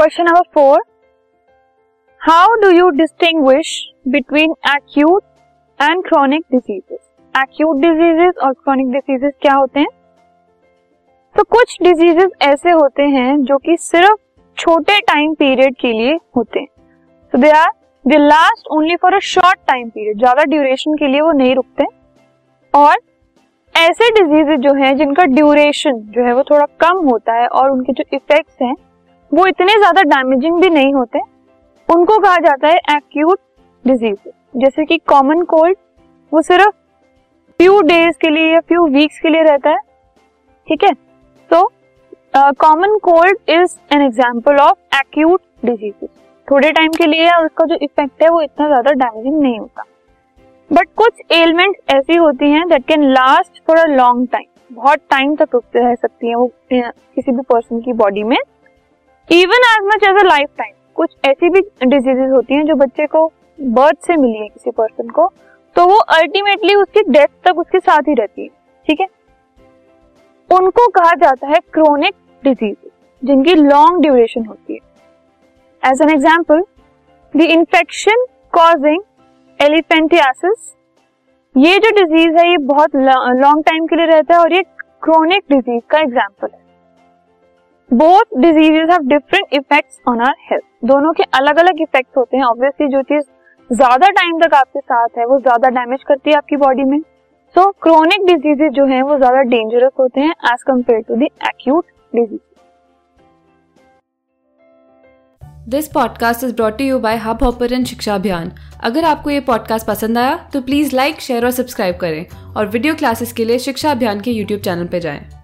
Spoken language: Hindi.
Question number four how do you distinguish between acute and chronic diseases acute diseases और क्रॉनिक डिजीजेस क्या होते हैं? तो कुछ डिजीजेस ऐसे होते हैं जो कि सिर्फ़ छोटे टाइम पीरियड के लिए होते हैं। So they are they last only for a short time period ज़्यादा ड्यूरेशन के लिए वो नहीं रुकते। और ऐसे डिजीजेस जो हैं जिनका ड्यूरेशन जो है वो थोड़ा कम होता है और उनके जो इफेक्ट्स हैं वो इतने ज़्यादा डैमेजिंग भी नहीं होते। उनको कहा जाता है एक्यूट डिज़ीज़ जैसे कि कॉमन कोल्ड वो सिर्फ़ फ्यू डेज़ के लिए या फ्यू वीक्स के लिए रहता है। ठीक है? तो common cold is an example of acute diseases थोड़े टाइम के लिए उसका जो इफ़ेक्ट है, वो इतना ज़्यादा डैमेजिंग नहीं होता। बट कुछ एलिमेंट ऐसी होती हैं that can last for a long time बहुत टाइम तक रुक रह सकती हैं वो, किसी भी पर्सन की बॉडी में। Even as much as a lifetime कुछ ऐसी भी डिजीजेस होती हैं जो बच्चे को बर्थ से मिली है किसी पर्सन को तो वो अल्टीमेटली उसकी डेथ तक उसके साथ ही रहती है, ठीक है? उनको कहा जाता है क्रोनिक डिज़ीज़ जिनकी लॉन्ग ड्यूरेशन होती है। As an example the infection causing elephantiasis ये जो डिज़ीज़ है, ये बहुत लॉन्ग टाइम के लिए रहता है और ये क्रोनिक डिज़ीज़ का एग्ज़ाम्पल है। Both diseases have different effects on our health दोनों के अलग अलग इफेक्ट्स होते हैं. ऑब्वियसली जो चीज़ ज़्यादा टाइम तक आपके साथ है, वो ज़्यादा डैमेज करती है आपकी बॉडी में. सो क्रोनिक डिजीजेज जो है, वो ज़्यादा डेंजरस होते हैं as compare to the acute disease this podcast is brought you by Hubhopper Shiksha Abhiyan अगर आपको ये पॉडकास्ट पसंद आया तो प्लीज़ लाइक शेयर और सब्सक्राइब करें और वीडियो क्लासेस के लिए शिक्षा अभियान के यूट्यूब चैनल पर जाएँ।